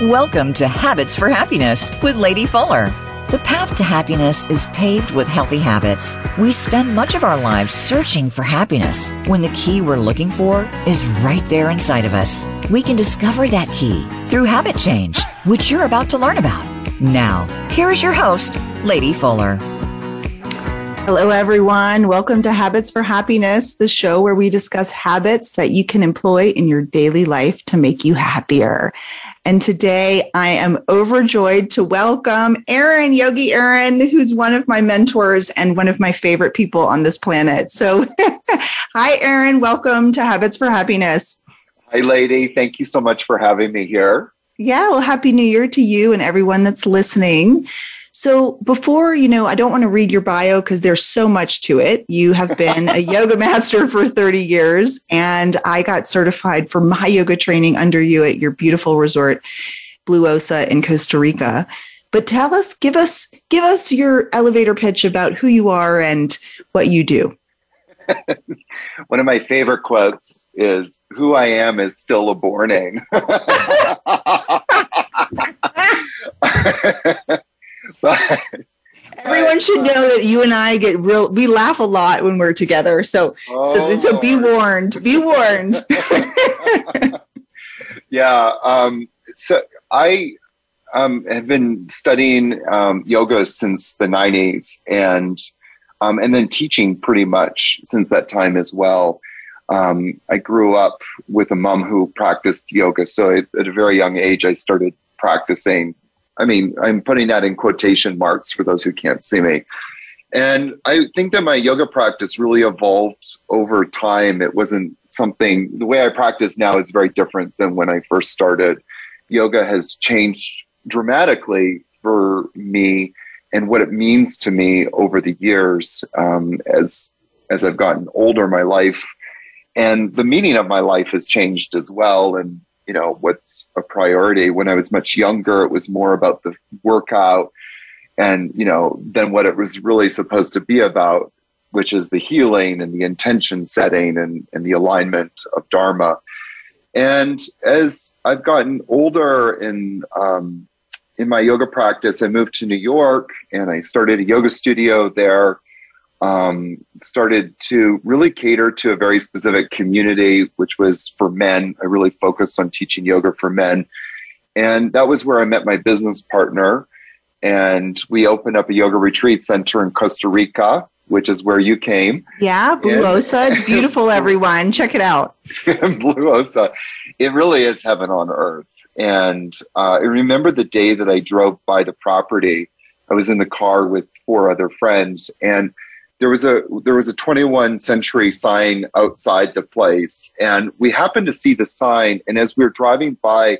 Welcome to Habits for Happiness with Lady Fuller. The path to happiness is paved with healthy habits. We spend much of our lives searching for happiness when the key we're looking for is right there inside of us. We can discover that key through habit change, which you're about to learn about. Now, here is your host, Lady Fuller. Hello, everyone. Welcome to Habits for Happiness, the show where we discuss habits that you can employ in your daily life to make you happier. And today I am overjoyed to welcome Aaron, Yogi Aaron, who's one of my mentors and one of my favorite people on this planet. So, hi, Aaron. Welcome to Habits for Happiness. Hi, lady. Thank you so much for having me here. Yeah, well, Happy New Year to you and everyone that's listening. So before, you know, I don't want to read your bio because there's so much to it. You have been a yoga master for 30 years, and I got certified for my yoga training under you at your beautiful resort, Blue Osa in Costa Rica. But tell us, give us, give us your elevator pitch about who you are and what you do. One of my favorite quotes is "Who I am is still a borning." but everyone should know that you and I get real. We laugh a lot when we're together. So, oh, so, so be warned. Be warned. yeah. Um, so I um, have been studying um, yoga since the '90s, and um, and then teaching pretty much since that time as well. Um, I grew up with a mom who practiced yoga, so I, at a very young age, I started practicing I mean, I'm putting that in quotation marks for those who can't see me. And I think that my yoga practice really evolved over time. It wasn't something, the way I practice now is very different than when I first started. Yoga has changed dramatically for me and what it means to me over the years um, as as I've gotten older. My life and the meaning of my life has changed as well. And you know what's a priority. When i was much younger it was more about the workout and you know than what it was really supposed to be about which is the healing and the intention setting and, and the alignment of dharma. And as i've gotten older in um, in my yoga practice i moved to new york and i started a yoga studio there um, started to really cater to a very specific community, which was for men. I really focused on teaching yoga for men. And that was where I met my business partner. And we opened up a yoga retreat center in Costa Rica, which is where you came. Yeah, Blue Osa. It's beautiful, everyone. Check it out. Blue Osa. It really is heaven on earth. And uh, I remember the day that I drove by the property. I was in the car with four other friends, and there was a there was a 21 century sign outside the place and we happened to see the sign and as we were driving by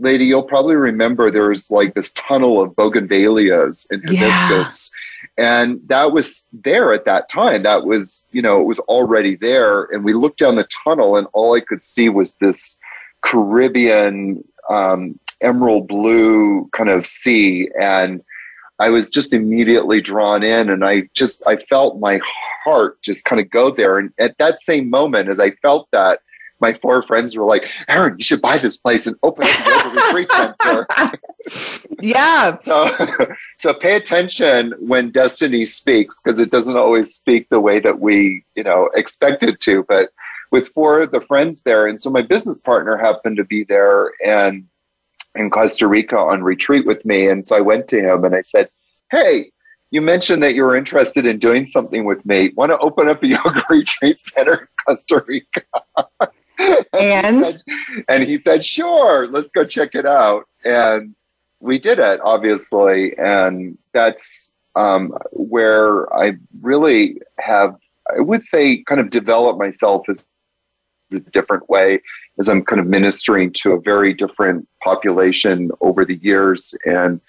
lady you'll probably remember there was like this tunnel of bougainvilleas in hibiscus yeah. and that was there at that time that was you know it was already there and we looked down the tunnel and all i could see was this caribbean um, emerald blue kind of sea and I was just immediately drawn in and I just I felt my heart just kind of go there. And at that same moment, as I felt that, my four friends were like, Aaron, you should buy this place and open up a retreat center. yeah. so so pay attention when destiny speaks, because it doesn't always speak the way that we, you know, expect it to. But with four of the friends there, and so my business partner happened to be there and in Costa Rica on retreat with me. And so I went to him and I said, Hey, you mentioned that you were interested in doing something with me. Want to open up a yoga retreat center in Costa Rica? and he said, and he said, Sure, let's go check it out. And we did it, obviously. And that's um, where I really have, I would say, kind of developed myself as a different way as I'm kind of ministering to a very different population over the years and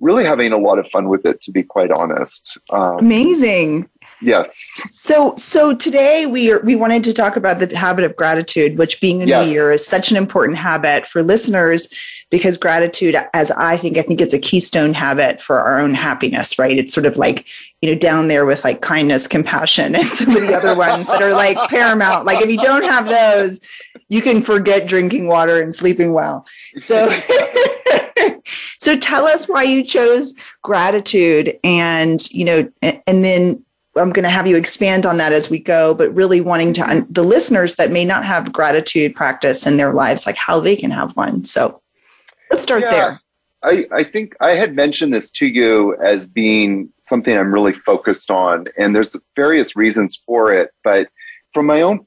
really having a lot of fun with it, to be quite honest. Um, Amazing. Yes. So so today we are, we wanted to talk about the habit of gratitude, which being a yes. new year is such an important habit for listeners because gratitude, as I think, I think it's a keystone habit for our own happiness, right? It's sort of like, you know, down there with like kindness, compassion, and some of the other ones that are like paramount. Like if you don't have those, you can forget drinking water and sleeping well. So so tell us why you chose gratitude and you know and then I'm going to have you expand on that as we go, but really wanting to the listeners that may not have gratitude practice in their lives, like how they can have one. So let's start yeah, there. I, I think I had mentioned this to you as being something I'm really focused on, and there's various reasons for it. But from my own,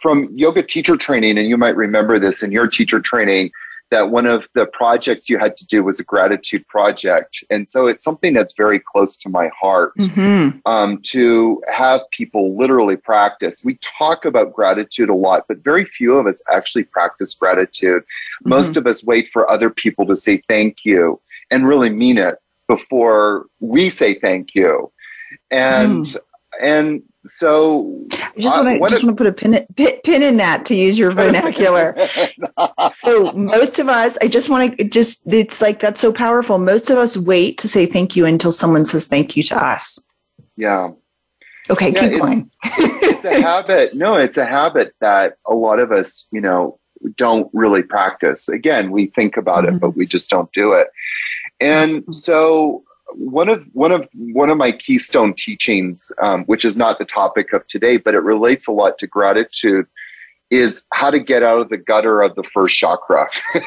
from yoga teacher training, and you might remember this in your teacher training, that one of the projects you had to do was a gratitude project. And so it's something that's very close to my heart mm-hmm. um, to have people literally practice. We talk about gratitude a lot, but very few of us actually practice gratitude. Mm-hmm. Most of us wait for other people to say thank you and really mean it before we say thank you. And mm. and so I just want to just want to put a pin, pin, pin in that to use your vernacular. so most of us, I just want to just it's like that's so powerful. Most of us wait to say thank you until someone says thank you to us. Yeah. Okay, yeah, keep going. it's a habit. No, it's a habit that a lot of us, you know, don't really practice. Again, we think about mm-hmm. it, but we just don't do it. And mm-hmm. so one of one of one of my keystone teachings, um, which is not the topic of today, but it relates a lot to gratitude, is how to get out of the gutter of the first chakra. For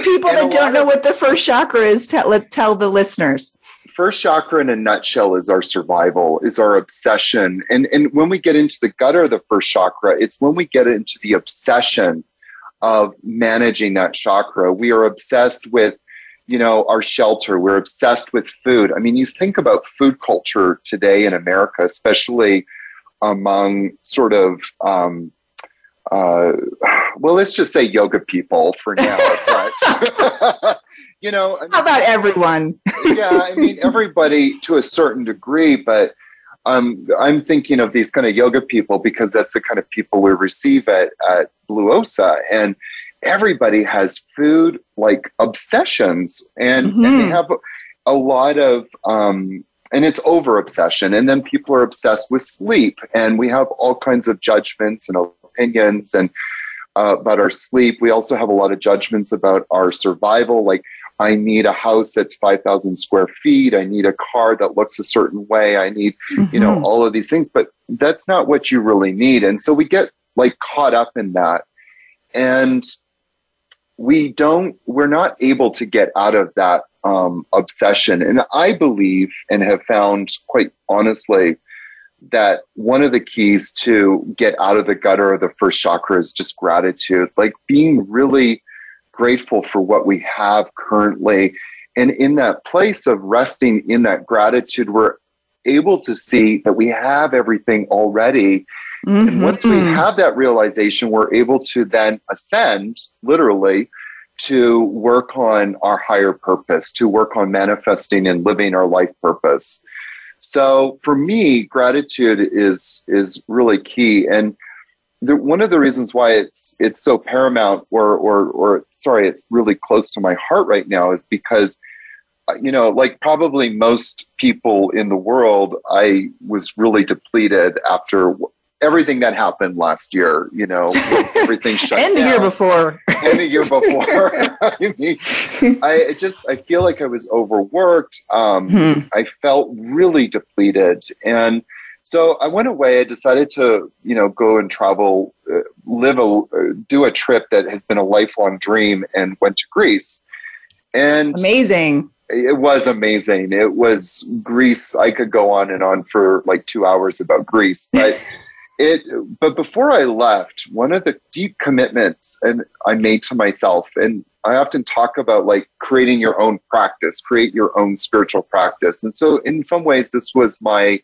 people that don't know of, what the first chakra is, tell tell the listeners. First chakra in a nutshell is our survival, is our obsession. And and when we get into the gutter of the first chakra, it's when we get into the obsession of managing that chakra. We are obsessed with you know, our shelter. We're obsessed with food. I mean, you think about food culture today in America, especially among sort of, um, uh, well, let's just say yoga people for now. but, you know, I mean, how about everyone? yeah, I mean, everybody to a certain degree, but um, I'm thinking of these kind of yoga people because that's the kind of people we receive at, at Blue Osa. And everybody has food like obsessions and, mm-hmm. and they have a lot of um, and it's over obsession and then people are obsessed with sleep and we have all kinds of judgments and opinions and uh, about our sleep we also have a lot of judgments about our survival like i need a house that's 5000 square feet i need a car that looks a certain way i need mm-hmm. you know mm-hmm. all of these things but that's not what you really need and so we get like caught up in that and we don't we're not able to get out of that um, obsession. And i believe and have found quite honestly that one of the keys to get out of the gutter of the first chakra is just gratitude like being really grateful for what we have currently. And in that place of resting in that gratitude we're able to see that we have everything already Mm-hmm. And once we mm-hmm. have that realization, we're able to then ascend, literally, to work on our higher purpose, to work on manifesting and living our life purpose. So for me, gratitude is is really key. And the, one of the reasons why it's it's so paramount, or or or sorry, it's really close to my heart right now, is because you know, like probably most people in the world, I was really depleted after everything that happened last year, you know, everything shut and the down. year before. and the year before. I mean, I just, I feel like I was overworked. Um, hmm. I felt really depleted. And so I went away. I decided to, you know, go and travel, uh, live a, uh, do a trip that has been a lifelong dream and went to Greece. And amazing it was amazing. It was Greece. I could go on and on for like two hours about Greece, but it but before i left one of the deep commitments and i made to myself and i often talk about like creating your own practice create your own spiritual practice. And so in some ways this was my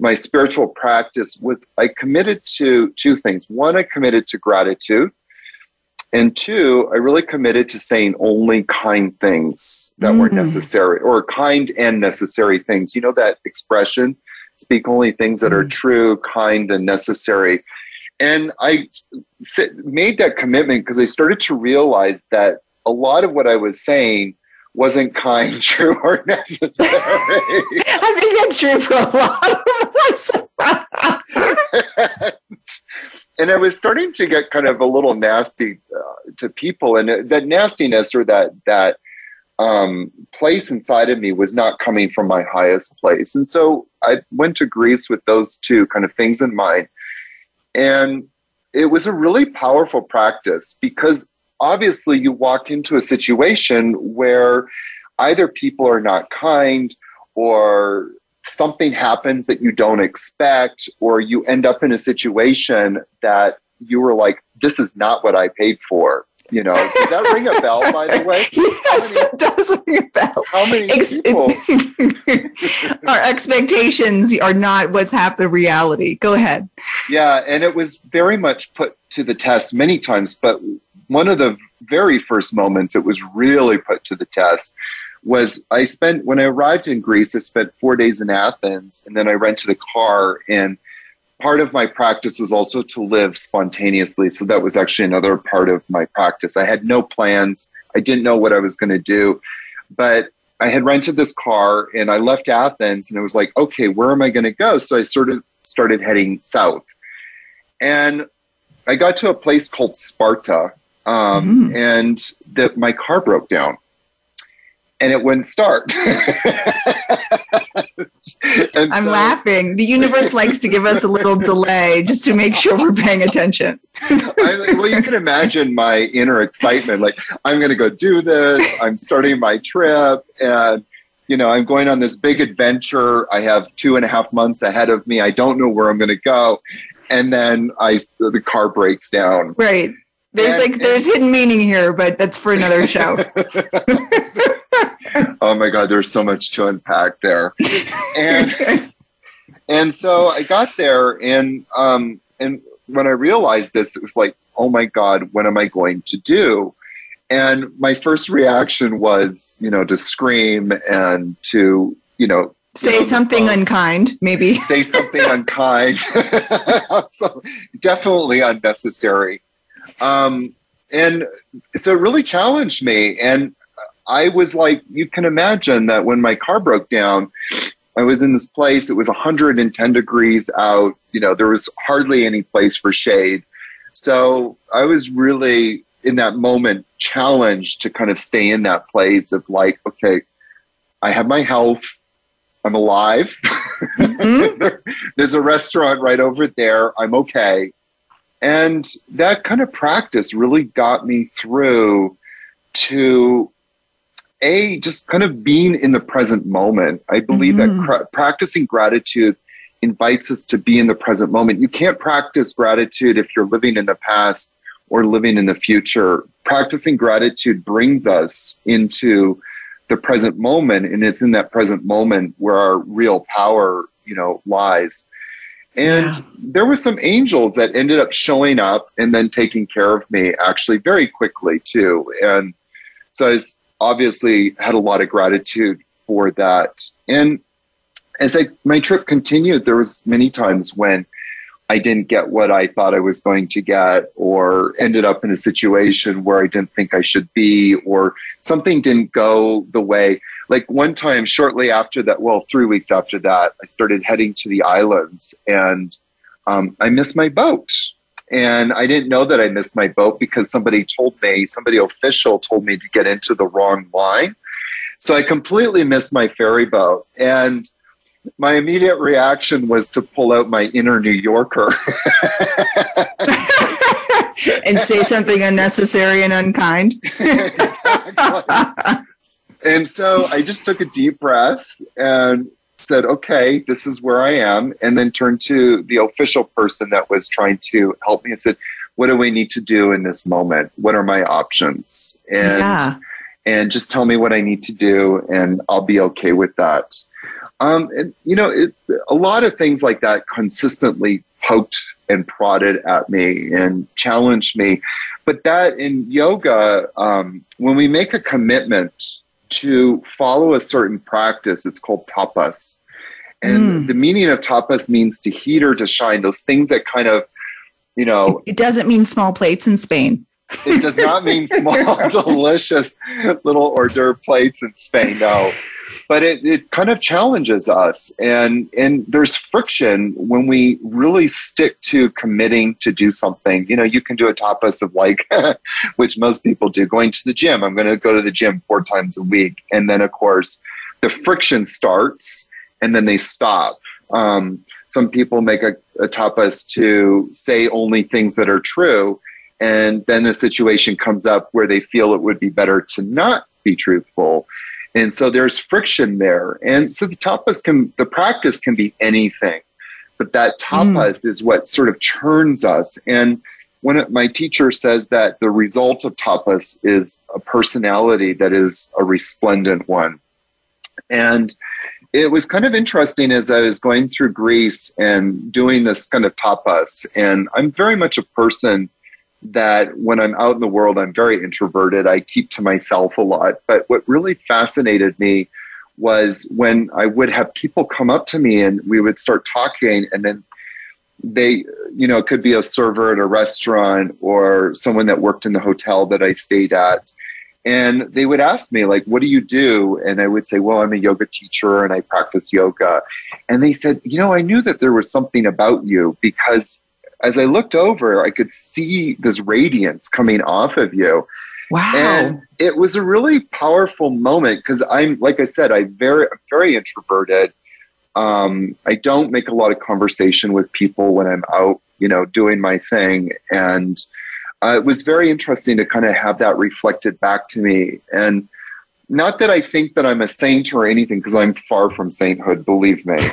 my spiritual practice was i committed to two things. One i committed to gratitude and two i really committed to saying only kind things that mm. were necessary or kind and necessary things. You know that expression speak only things that are mm. true, kind, and necessary. And I made that commitment because I started to realize that a lot of what I was saying wasn't kind, true, or necessary. I think that's true for a lot of us. and, and I was starting to get kind of a little nasty uh, to people, and that nastiness or that that um, place inside of me was not coming from my highest place. And so I went to Greece with those two kind of things in mind. And it was a really powerful practice because obviously you walk into a situation where either people are not kind or something happens that you don't expect, or you end up in a situation that you were like, this is not what I paid for. You know, does that ring a bell, by the way? Yes, many, it does ring a bell. How many Ex- people? our expectations are not what's happened reality. Go ahead. Yeah, and it was very much put to the test many times, but one of the very first moments it was really put to the test was I spent when I arrived in Greece, I spent four days in Athens, and then I rented a car and part of my practice was also to live spontaneously. So that was actually another part of my practice. I had no plans. I didn't know what I was going to do, but I had rented this car and I left Athens and it was like, okay, where am I going to go? So I sort of started heading south. And I got to a place called Sparta um, mm. and that my car broke down and it wouldn't start. I'm so, laughing. The universe likes to give us a little delay just to make sure we're paying attention. I, well, you can imagine my inner excitement. Like, I'm going to go do this. I'm starting my trip. And, you know, I'm going on this big adventure. I have two and a half months ahead of me. I don't know where I'm going to go. And then I, the car breaks down. Right. There's and, like, there's hidden meaning here, but that's for another show. oh my god there's so much to unpack there. And and so i got there and um and when i realized this it was like oh my god what am i going to do? And my first reaction was you know to scream and to you know say something unkind maybe. say something unkind. So definitely unnecessary. Um and so it really challenged me. And I was like, you can imagine that when my car broke down, I was in this place, it was 110 degrees out. You know, there was hardly any place for shade. So I was really in that moment challenged to kind of stay in that place of like, okay, I have my health. I'm alive. Mm-hmm. There's a restaurant right over there. I'm okay. And that kind of practice really got me through to a just kind of being in the present moment. I believe mm-hmm. that cr- practicing gratitude invites us to be in the present moment. You can't practice gratitude if you're living in the past or living in the future. Practicing gratitude brings us into the present moment, and it's in that present moment where our real power, you know, lies. And yeah. there were some angels that ended up showing up and then taking care of me actually very quickly too. And so I was obviously had a lot of gratitude for that. And as I my trip continued, there was many times when I didn't get what I thought I was going to get, or ended up in a situation where I didn't think I should be, or something didn't go the way. Like one time, shortly after that, well, three weeks after that, I started heading to the islands and um, I missed my boat. And I didn't know that I missed my boat because somebody told me, somebody official told me to get into the wrong line. So I completely missed my ferry boat. And my immediate reaction was to pull out my inner New Yorker and say something unnecessary and unkind. and so I just took a deep breath and said, okay, this is where I am, and then turned to the official person that was trying to help me and said, what do we need to do in this moment? What are my options? And yeah. and just tell me what I need to do, and I'll be okay with that. Um, and you know, it, a lot of things like that consistently poked and prodded at me and challenged me. But that in yoga, um, when we make a commitment to follow a certain practice. It's called tapas. And mm. the meaning of tapas means to heat or to shine, those things that kind of, you know. It doesn't mean small plates in Spain. It does not mean small, delicious little hors d'oeuvre plates in Spain. No. But it, it kind of challenges us. And and there's friction when we really stick to committing to do something. You know you can do a tapas of like which most people do going to the gym. I'm going to go to the gym four times a week. And then of course the friction starts and then they stop. Um, some people make a, a tapas to say only things that are true. And then a situation comes up where they feel it would be better to not be truthful and so there's friction there. And so the tapas can, the practice can be anything, but that tapas mm. is what sort of churns us. And when it, my teacher says that the result of tapas is a personality that is a resplendent one. And it was kind of interesting as I was going through Greece and doing this kind of tapas. And I'm very much a person that when I'm out in the world, I'm very introverted. I keep to myself a lot. But what really fascinated me was when I would have people come up to me and we would start talking, and then they, you know, it could be a server at a restaurant or someone that worked in the hotel that I stayed at. And they would ask me, like, what do you do? And I would say, well, I'm a yoga teacher and I practice yoga. And they said, you know, I knew that there was something about you because as I looked over, I could see this radiance coming off of you. Wow. And it was a really powerful moment because I'm, like I said, I very, very introverted. Um, I don't make a lot of conversation with people when I'm out, you know, doing my thing. And uh, it was very interesting to kind of have that reflected back to me. And not that I think that I'm a saint or anything, because I'm far from sainthood, believe me.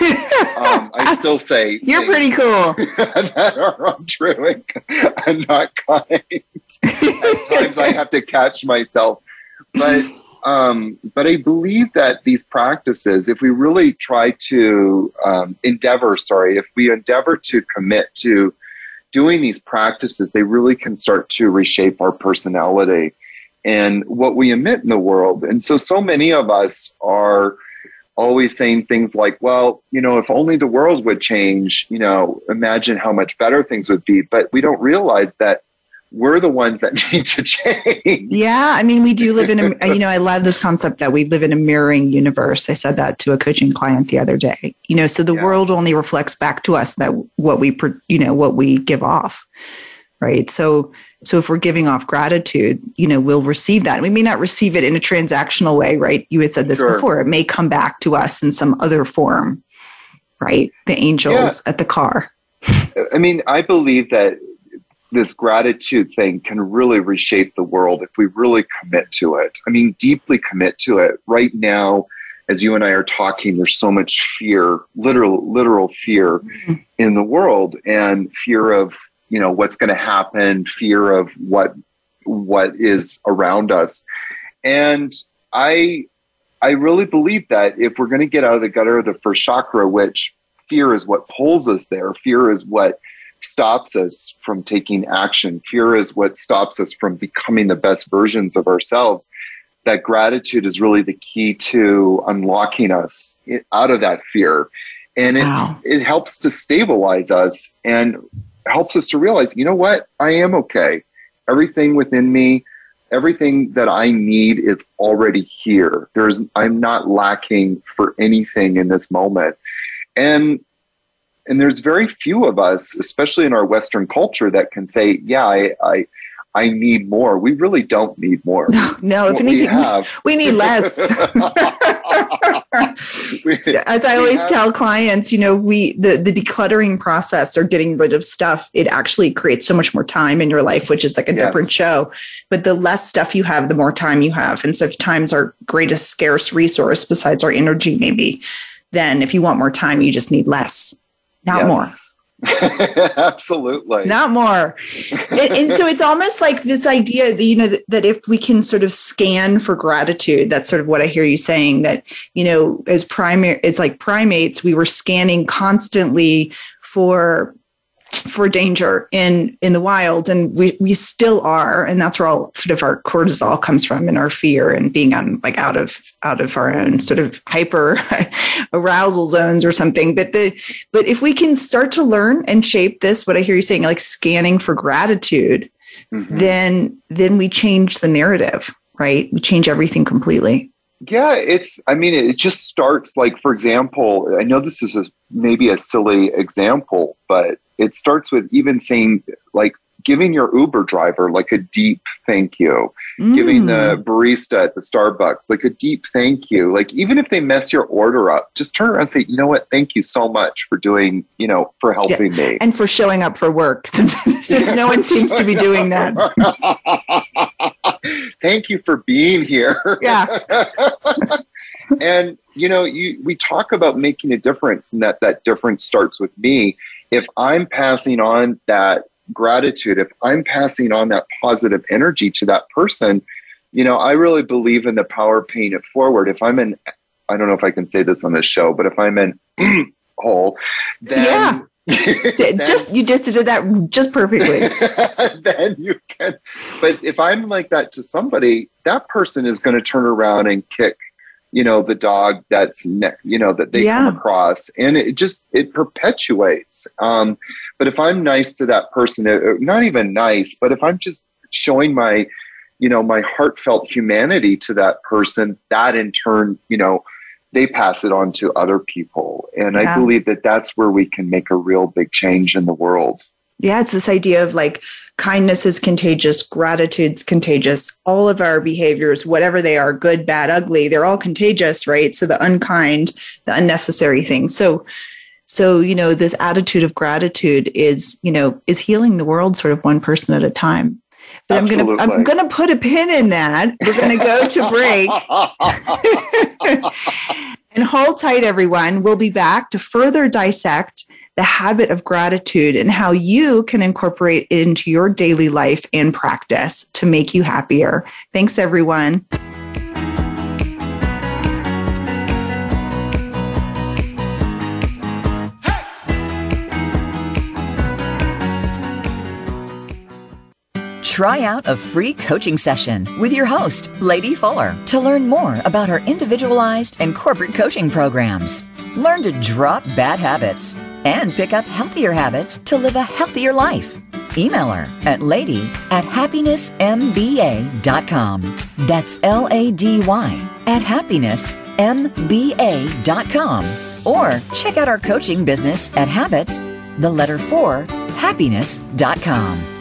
um, I still say you're pretty cool. that are untrue and not kind. At times I have to catch myself, but um, but I believe that these practices, if we really try to um, endeavor, sorry, if we endeavor to commit to doing these practices, they really can start to reshape our personality and what we emit in the world. And so, so many of us are always saying things like, well, you know, if only the world would change, you know, imagine how much better things would be. But we don't realize that we're the ones that need to change. Yeah. I mean, we do live in a, you know, I love this concept that we live in a mirroring universe. I said that to a coaching client the other day, you know, so the yeah. world only reflects back to us that what we, you know, what we give off. Right. So, so if we're giving off gratitude, you know, we'll receive that. We may not receive it in a transactional way, right? You had said this sure. before. It may come back to us in some other form, right? The angels yeah. at the car. I mean, I believe that this gratitude thing can really reshape the world if we really commit to it. I mean, deeply commit to it. Right now, as you and I are talking, there's so much fear, literal, literal fear mm-hmm. in the world, and fear of you know what's going to happen fear of what what is around us and i i really believe that if we're going to get out of the gutter of the first chakra which fear is what pulls us there fear is what stops us from taking action fear is what stops us from becoming the best versions of ourselves that gratitude is really the key to unlocking us out of that fear and it's wow. it helps to stabilize us and helps us to realize, you know what? I am okay. Everything within me, everything that I need is already here. There's I'm not lacking for anything in this moment. And and there's very few of us, especially in our Western culture, that can say, yeah, I, I I need more. We really don't need more. No, no if anything, we, have, we need less. we, As I always have, tell clients, you know, we the the decluttering process or getting rid of stuff, it actually creates so much more time in your life, which is like a yes. different show. But the less stuff you have, the more time you have. And so if time's our greatest scarce resource besides our energy, maybe, then if you want more time, you just need less, not yes. more. Absolutely. Not more. and, and, so it's almost like this idea that, you know, that, that, if we can sort of scan for gratitude, that's sort of what I hear you saying that, you know, as primary, it's like primates, we were scanning constantly for for danger in in the wild. And we we still are. And that's where all sort of our cortisol comes from and our fear and being on like out of out of our own sort of hyper arousal zones or something. But the but if we can start to learn and shape this what i hear you saying like scanning for gratitude mm-hmm. then then we change the narrative right? We change everything completely. Yeah, it's, I mean, it just starts like, for example, I know this is a, maybe a silly example, but it starts with even saying, like, giving your Uber driver like a deep thank you, mm. giving the mm. barista at the Starbucks like a deep thank you. Like even if they mess your order up, just turn around and say, you know what, thank you so much for doing, you know, for helping yeah. me. And for showing up for work since, since no one seems to be doing that. thank you for being here. Yeah. and you know, you we talk about making a difference and that that difference starts with me. If I'm passing on that gratitude, if I'm passing on that positive energy to that person, you know, I really believe in the power of paying it forward. If I'm in, I don't know if I can say this on this show, but if I'm in hole, then. Yeah. then, just you just did that just perfectly. then you can, but if I'm like that to somebody, that person is going to turn around and kick you know the dog that's ne- you know that they yeah. come across and it just it perpetuates um but if i'm nice to that person uh, uh, not even nice but if i'm just showing my you know my heartfelt humanity to that person that in turn you know they pass it on to other people and yeah. i believe that that's where we can make a real big change in the world yeah, it's this idea of like kindness is contagious, gratitude's contagious. All of our behaviors, whatever they are, good, bad, ugly, they're all contagious, right? So the unkind, the unnecessary things. So so, you know, this attitude of gratitude is, you know, is healing the world sort of one person at a time. But Absolutely. I'm gonna I'm gonna put a pin in that. We're gonna go to break. and hold tight, everyone. We'll be back to further dissect the habit of gratitude and how you can incorporate it into your daily life and practice to make you happier. Thanks, everyone. Try out a free coaching session with your host, Lady Fuller, to learn more about her individualized and corporate coaching programs. Learn to drop bad habits and pick up healthier habits to live a healthier life. Email her at lady at happinessmba.com. That's L A D Y at happinessmba.com. Or check out our coaching business at habits, the letter 4, happiness.com.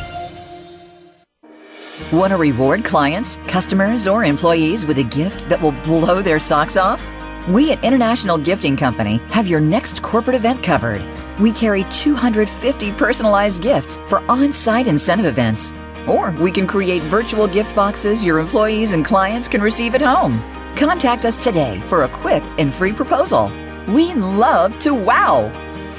Want to reward clients, customers, or employees with a gift that will blow their socks off? We at International Gifting Company have your next corporate event covered. We carry 250 personalized gifts for on site incentive events. Or we can create virtual gift boxes your employees and clients can receive at home. Contact us today for a quick and free proposal. We love to wow!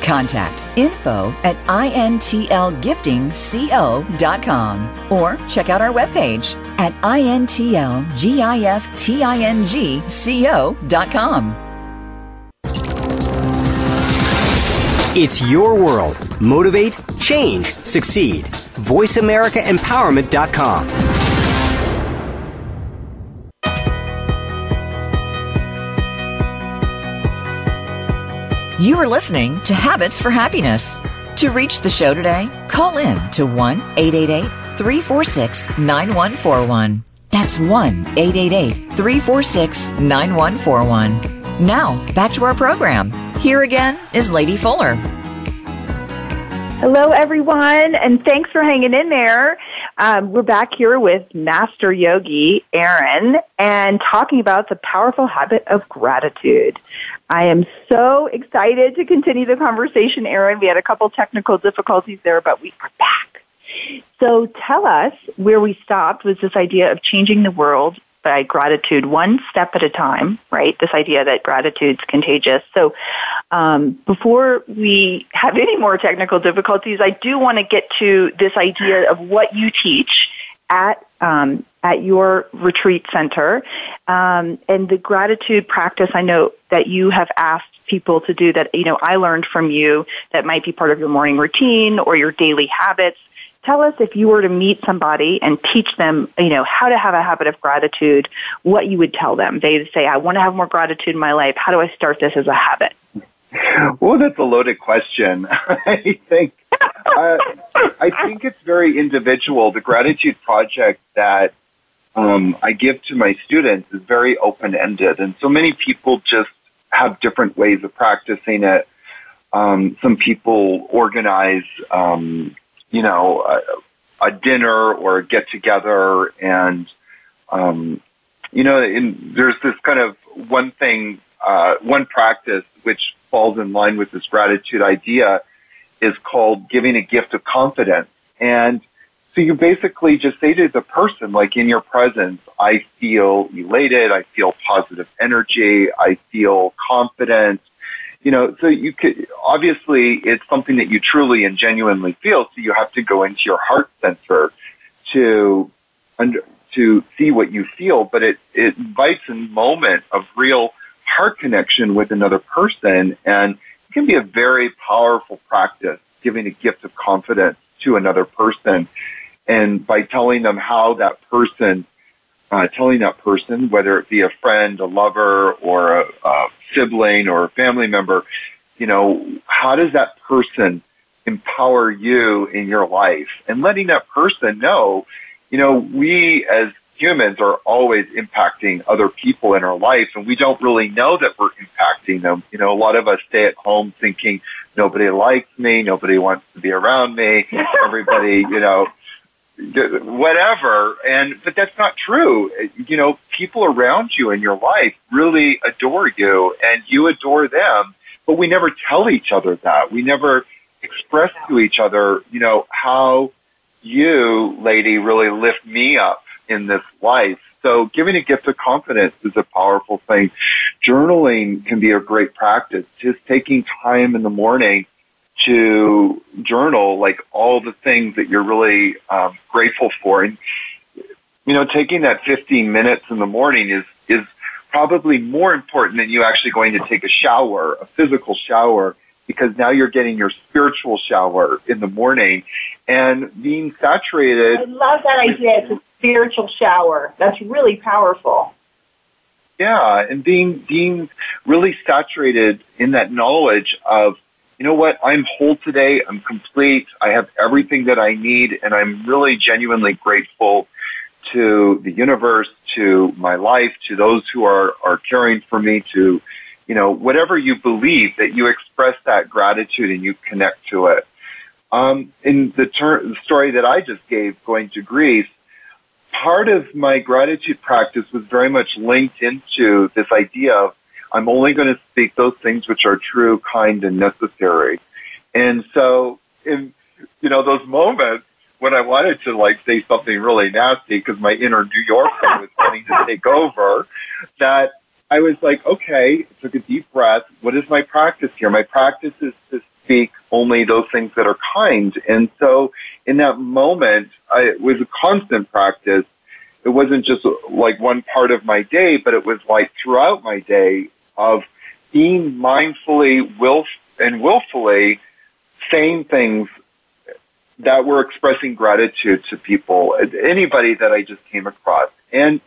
Contact info at intlgiftingco.com or check out our webpage at intlgiftingco.com. It's your world. Motivate, change, succeed. VoiceAmericaEmpowerment.com. You are listening to Habits for Happiness. To reach the show today, call in to 1 888 346 9141. That's 1 888 346 9141. Now, back to our program. Here again is Lady Fuller. Hello, everyone, and thanks for hanging in there. Um, we're back here with Master Yogi Aaron and talking about the powerful habit of gratitude. I am so excited to continue the conversation, Aaron. We had a couple technical difficulties there, but we are back. So tell us where we stopped was this idea of changing the world by gratitude one step at a time, right? This idea that gratitude's contagious. So, um, before we have any more technical difficulties, I do want to get to this idea of what you teach at um, at your retreat center. Um, and the gratitude practice, I know that you have asked people to do that, you know, I learned from you that might be part of your morning routine or your daily habits. Tell us if you were to meet somebody and teach them, you know, how to have a habit of gratitude, what you would tell them. They say, I want to have more gratitude in my life. How do I start this as a habit? Well, that's a loaded question. I think uh, I think it's very individual. The gratitude project that um, I give to my students is very open ended, and so many people just have different ways of practicing it. Um, some people organize, um, you know, a, a, dinner or a get together, and um, you know, in, there's this kind of one thing, uh, one practice which falls in line with this gratitude idea is called giving a gift of confidence. And so you basically just say to the person, like in your presence, I feel elated, I feel positive energy, I feel confident. You know, so you could, obviously it's something that you truly and genuinely feel, so you have to go into your heart center to, under, to see what you feel, but it, it invites a moment of real heart connection with another person and it can be a very powerful practice, giving a gift of confidence to another person. And by telling them how that person, uh, telling that person, whether it be a friend, a lover, or a, a sibling or a family member, you know, how does that person empower you in your life? And letting that person know, you know, we as humans are always impacting other people in our life and we don't really know that we're impacting them. You know, a lot of us stay at home thinking nobody likes me, nobody wants to be around me, everybody, you know, whatever. And, but that's not true. You know, people around you in your life really adore you and you adore them, but we never tell each other that. We never express to each other, you know, how you, lady, really lift me up in this life. So giving a gift of confidence is a powerful thing. Journaling can be a great practice. Just taking time in the morning to journal like all the things that you're really um, grateful for. And, you know, taking that 15 minutes in the morning is, is probably more important than you actually going to take a shower, a physical shower, because now you're getting your spiritual shower in the morning and being saturated. I love that idea It's a spiritual shower. That's really powerful. Yeah, and being being really saturated in that knowledge of, you know what, I'm whole today, I'm complete, I have everything that I need, and I'm really genuinely grateful to the universe, to my life, to those who are, are caring for me, to, you know, whatever you believe, that you express that gratitude and you connect to it. Um, in the, ter- the story that I just gave, going to Greece, part of my gratitude practice was very much linked into this idea of I'm only going to speak those things which are true, kind, and necessary. And so, in you know those moments when I wanted to like say something really nasty because my inner New Yorker was wanting to take over, that I was like, okay, took a deep breath. What is my practice here? My practice is to speak only those things that are kind. And so in that moment, I, it was a constant practice. It wasn't just like one part of my day, but it was like throughout my day of being mindfully will and willfully saying things that were expressing gratitude to people, anybody that I just came across. And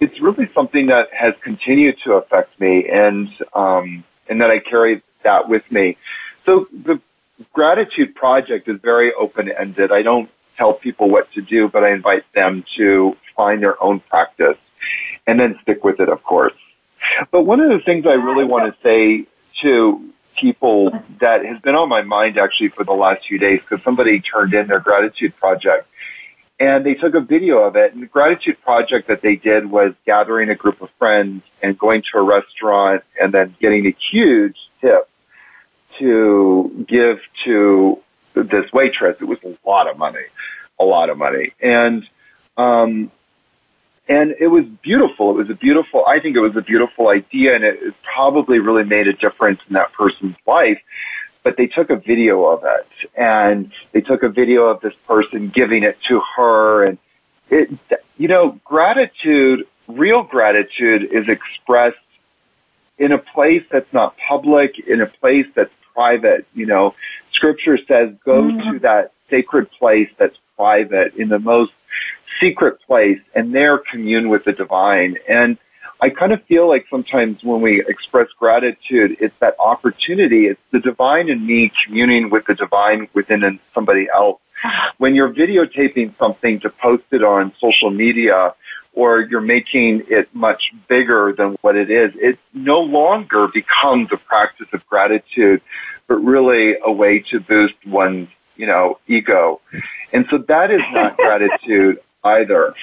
it's really something that has continued to affect me and, um, and that I carry that with me. So the gratitude project is very open ended. I don't tell people what to do, but I invite them to find their own practice and then stick with it, of course. But one of the things I really want to say to people that has been on my mind actually for the last few days because somebody turned in their gratitude project and they took a video of it. And the gratitude project that they did was gathering a group of friends and going to a restaurant and then getting a huge tip to give to this waitress. It was a lot of money, a lot of money. And, um, and it was beautiful. It was a beautiful, I think it was a beautiful idea and it, probably really made a difference in that person's life. But they took a video of it and they took a video of this person giving it to her and it, you know, gratitude, real gratitude is expressed in a place that's not public, in a place that's private. You know, scripture says go mm-hmm. to that sacred place that's private in the most secret place and there commune with the divine. And I kind of feel like sometimes when we express gratitude, it's that opportunity. It's the divine in me communing with the divine within somebody else. When you're videotaping something to post it on social media, or you're making it much bigger than what it is, it no longer becomes a practice of gratitude, but really a way to boost one's, you know, ego. And so that is not gratitude either.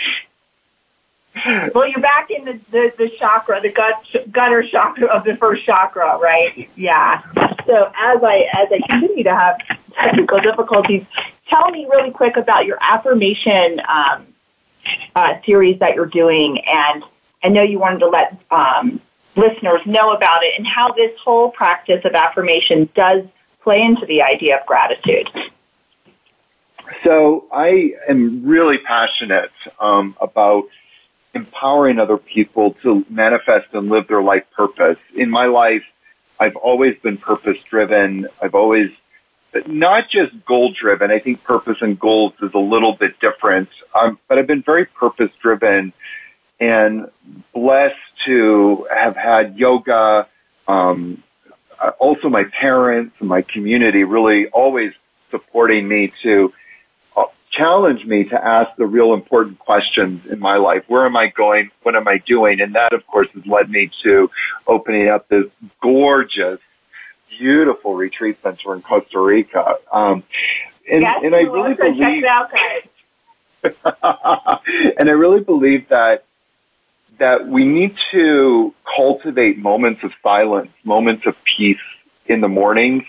Well, you're back in the, the, the chakra, the gut gutter chakra of the first chakra, right? Yeah. So as I as I continue to have technical difficulties, tell me really quick about your affirmation um, uh, series that you're doing, and I know you wanted to let um, listeners know about it and how this whole practice of affirmation does play into the idea of gratitude. So I am really passionate um, about empowering other people to manifest and live their life purpose. In my life, I've always been purpose driven. I've always not just goal driven. I think purpose and goals is a little bit different. Um, but I've been very purpose driven and blessed to have had yoga. Um, also, my parents and my community really always supporting me to uh, challenge me to ask the real important questions in my life. Where am I going? What am I doing? And that, of course, has led me to opening up this gorgeous beautiful retreat center in Costa Rica. Um, and, yes, and I really believe, check it out, guys. and I really believe that that we need to cultivate moments of silence, moments of peace in the mornings.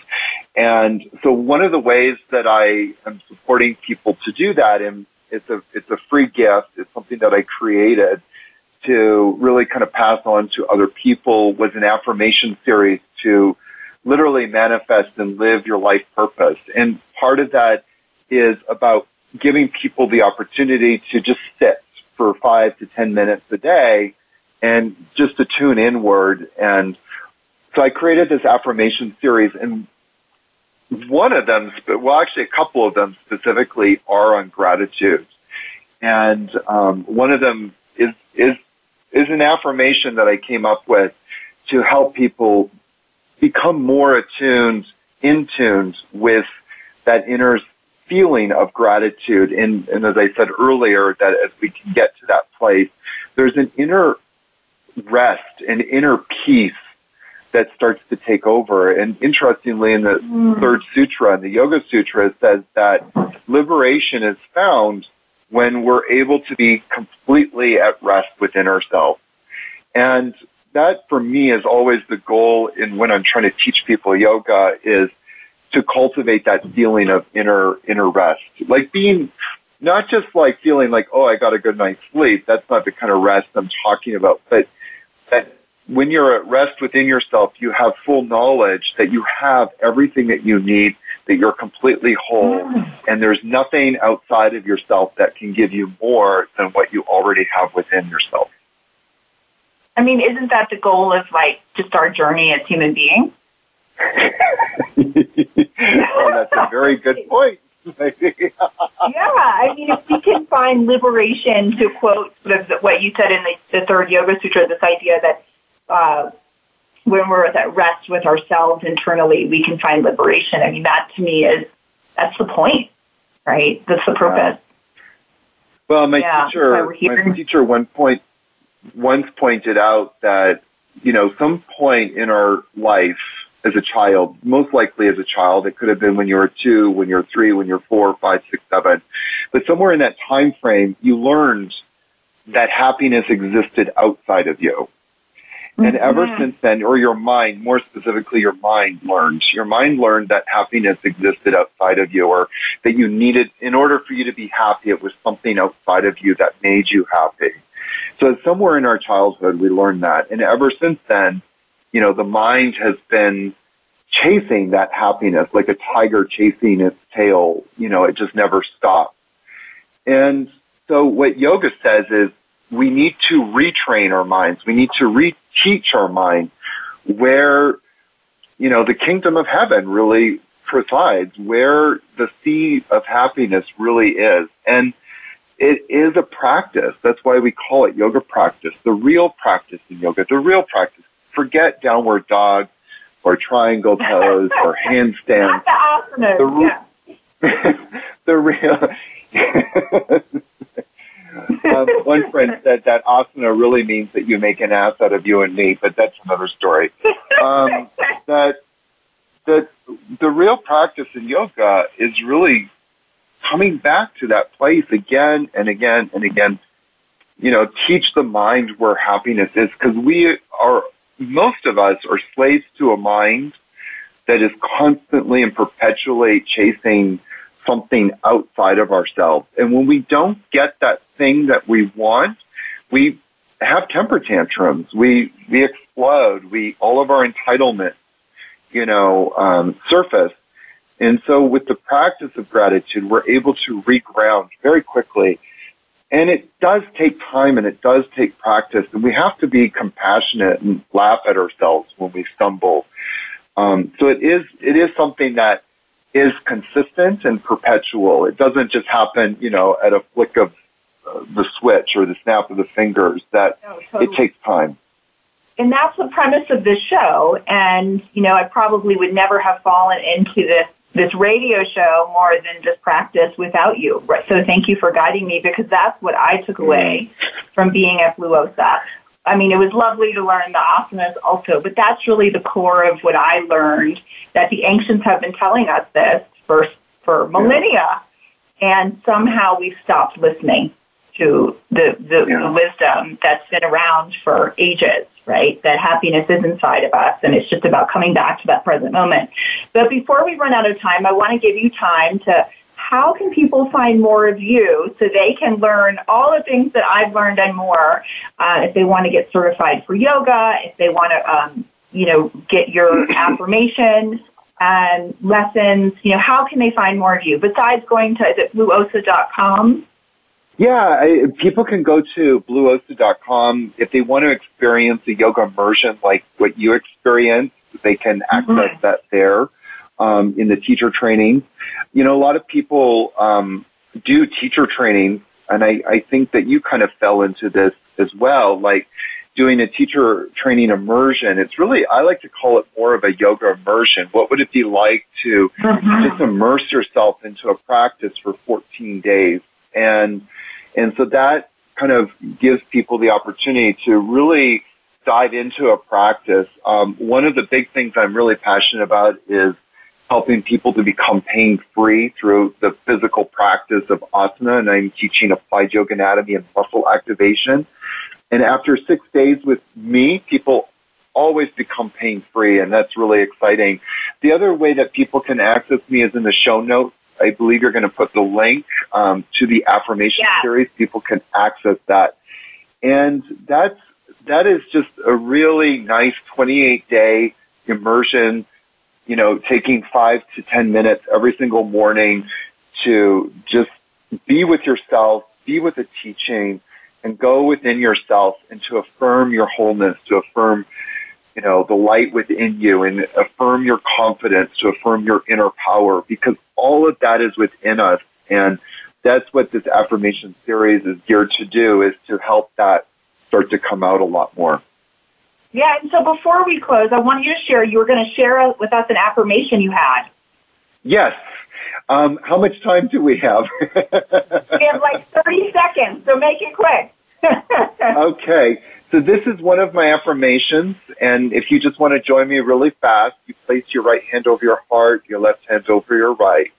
And so one of the ways that I am supporting people to do that, and it's a, it's a free gift. It's something that I created to really kind of pass on to other people was an affirmation series to literally manifest and live your life purpose. And part of that is about giving people the opportunity to just sit for five to 10 minutes a day and just to tune inward. And so I created this affirmation series and one of them, well, actually a couple of them specifically are on gratitude. And um, one of them is, is, is an affirmation that I came up with to help people become more attuned, in tuned with that inner feeling of gratitude. And, and as I said earlier, that as we can get to that place, there's an inner rest, an inner peace that starts to take over. And interestingly, in the mm. third sutra, in the Yoga Sutra, it says that liberation is found when we're able to be completely at rest within ourselves. And that for me is always the goal in when I'm trying to teach people yoga is to cultivate that feeling of inner inner rest. Like being not just like feeling like, oh, I got a good night's sleep. That's not the kind of rest I'm talking about. But that when you're at rest within yourself, you have full knowledge that you have everything that you need, that you're completely whole, mm. and there's nothing outside of yourself that can give you more than what you already have within yourself. I mean, isn't that the goal of like just our journey as human beings? well, that's a very good point. yeah, I mean, if we can find liberation, to quote sort of what you said in the, the third Yoga Sutra, this idea that uh, when we're at rest with ourselves internally, we can find liberation. I mean, that to me is that's the point, right? That's the purpose. Well, my yeah, teacher, my teacher, one point once pointed out that, you know, some point in our life as a child, most likely as a child, it could have been when you were two, when you're three, when you're four, five, six, seven, but somewhere in that time frame, you learned that happiness existed outside of you. And mm-hmm. ever since then, or your mind, more specifically, your mind learned. Your mind learned that happiness existed outside of you, or that you needed, in order for you to be happy, it was something outside of you that made you happy. So somewhere in our childhood, we learned that. And ever since then, you know, the mind has been chasing that happiness like a tiger chasing its tail. You know, it just never stops. And so what yoga says is we need to retrain our minds. We need to reteach our mind where, you know, the kingdom of heaven really presides, where the seed of happiness really is. And it is a practice. That's why we call it yoga practice. The real practice in yoga, the real practice. Forget downward dog or triangle pose or handstand. Not the The, yeah. the real. um, one friend said that asana really means that you make an ass out of you and me, but that's another story. Um, that that the real practice in yoga is really coming back to that place again and again and again. You know, teach the mind where happiness is because we are most of us are slaves to a mind that is constantly and perpetually chasing something outside of ourselves. And when we don't get that thing that we want, we have temper tantrums. We we explode. We all of our entitlements, you know, um, surface. And so, with the practice of gratitude, we're able to reground very quickly. And it does take time and it does take practice. And we have to be compassionate and laugh at ourselves when we stumble. Um, so it is it is something that is consistent and perpetual. It doesn't just happen, you know, at a flick of uh, the switch or the snap of the fingers. That No, totally. it takes time. and that's the premise of this show. And you know, I probably would never have fallen into this this radio show more than just practice without you. Right. So thank you for guiding me because that's what I took away from being at Blue Osa. I mean, it was lovely to learn the asanas also, but that's really the core of what I learned that the ancients have been telling us this for for millennia, and somehow we've stopped listening to the the, Yeah. the wisdom that's been around for ages. Right, that happiness is inside of us, and it's just about coming back to that present moment. But before we run out of time, I want to give you time to how can people find more of you so they can learn all the things that I've learned and more? Uh, if they want to get certified for yoga, if they want to, um, you know, get your affirmations and lessons, you know, how can they find more of you besides going to is it blueosa.com? Yeah, I, people can go to blueosa.com if they want to experience a yoga immersion like what you experienced. They can access that there um, in the teacher training. You know, a lot of people um, do teacher training, and I, I think that you kind of fell into this as well, like doing a teacher training immersion. It's really, I like to call it more of a yoga immersion. What would it be like to just immerse yourself into a practice for 14 days? And and so that kind of gives people the opportunity to really dive into a practice. Um, one of the big things I'm really passionate about is helping people to become pain free through the physical practice of asana. And I'm teaching applied yoga anatomy and muscle activation. And after six days with me, people always become pain free. And that's really exciting. The other way that people can access me is in the show notes. I believe you're going to put the link um, to the affirmation Yeah. series. People can access that, and that's that is just a really nice 28 day immersion. You know, taking five to ten minutes every single morning to just be with yourself, be with the teaching, and go within yourself and to affirm your wholeness, to affirm you know, the light within you and affirm your confidence, to affirm your inner power, because all of that is within us. And that's what this affirmation series is geared to do, is to help that start to come out a lot more. Yeah, and so before we close, I want you to share, you were going to share with us an affirmation you had. Yes. Um, how much time do we have? We have like 30 seconds, so make it quick. okay. So this is one of my affirmations, and if you just want to join me really fast, you place your right hand over your heart, your left hand over your right,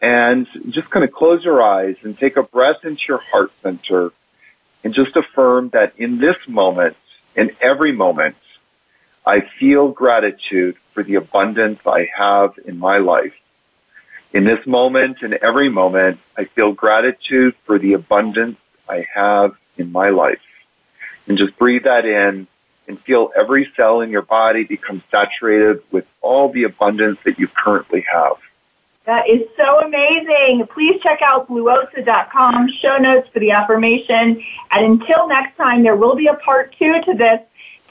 and just kind of close your eyes and take a breath into your heart center, and just affirm that in this moment, in every moment, I feel gratitude for the abundance I have in my life. In this moment, in every moment, I feel gratitude for the abundance I have in my life and just breathe that in and feel every cell in your body become saturated with all the abundance that you currently have. That is so amazing. Please check out blueosa.com, show notes for the affirmation. And until next time, there will be a part two to this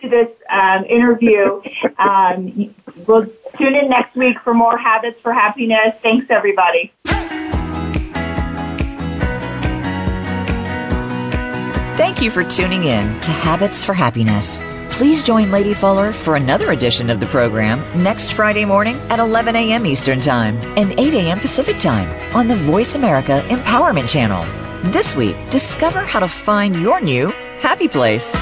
to this um, interview. Um, we'll tune in next week for more habits for happiness. Thanks, everybody. Thank you for tuning in to Habits for Happiness. Please join Lady Fuller for another edition of the program next Friday morning at 11 a.m. Eastern Time and 8 a.m. Pacific Time on the Voice America Empowerment Channel. This week, discover how to find your new happy place.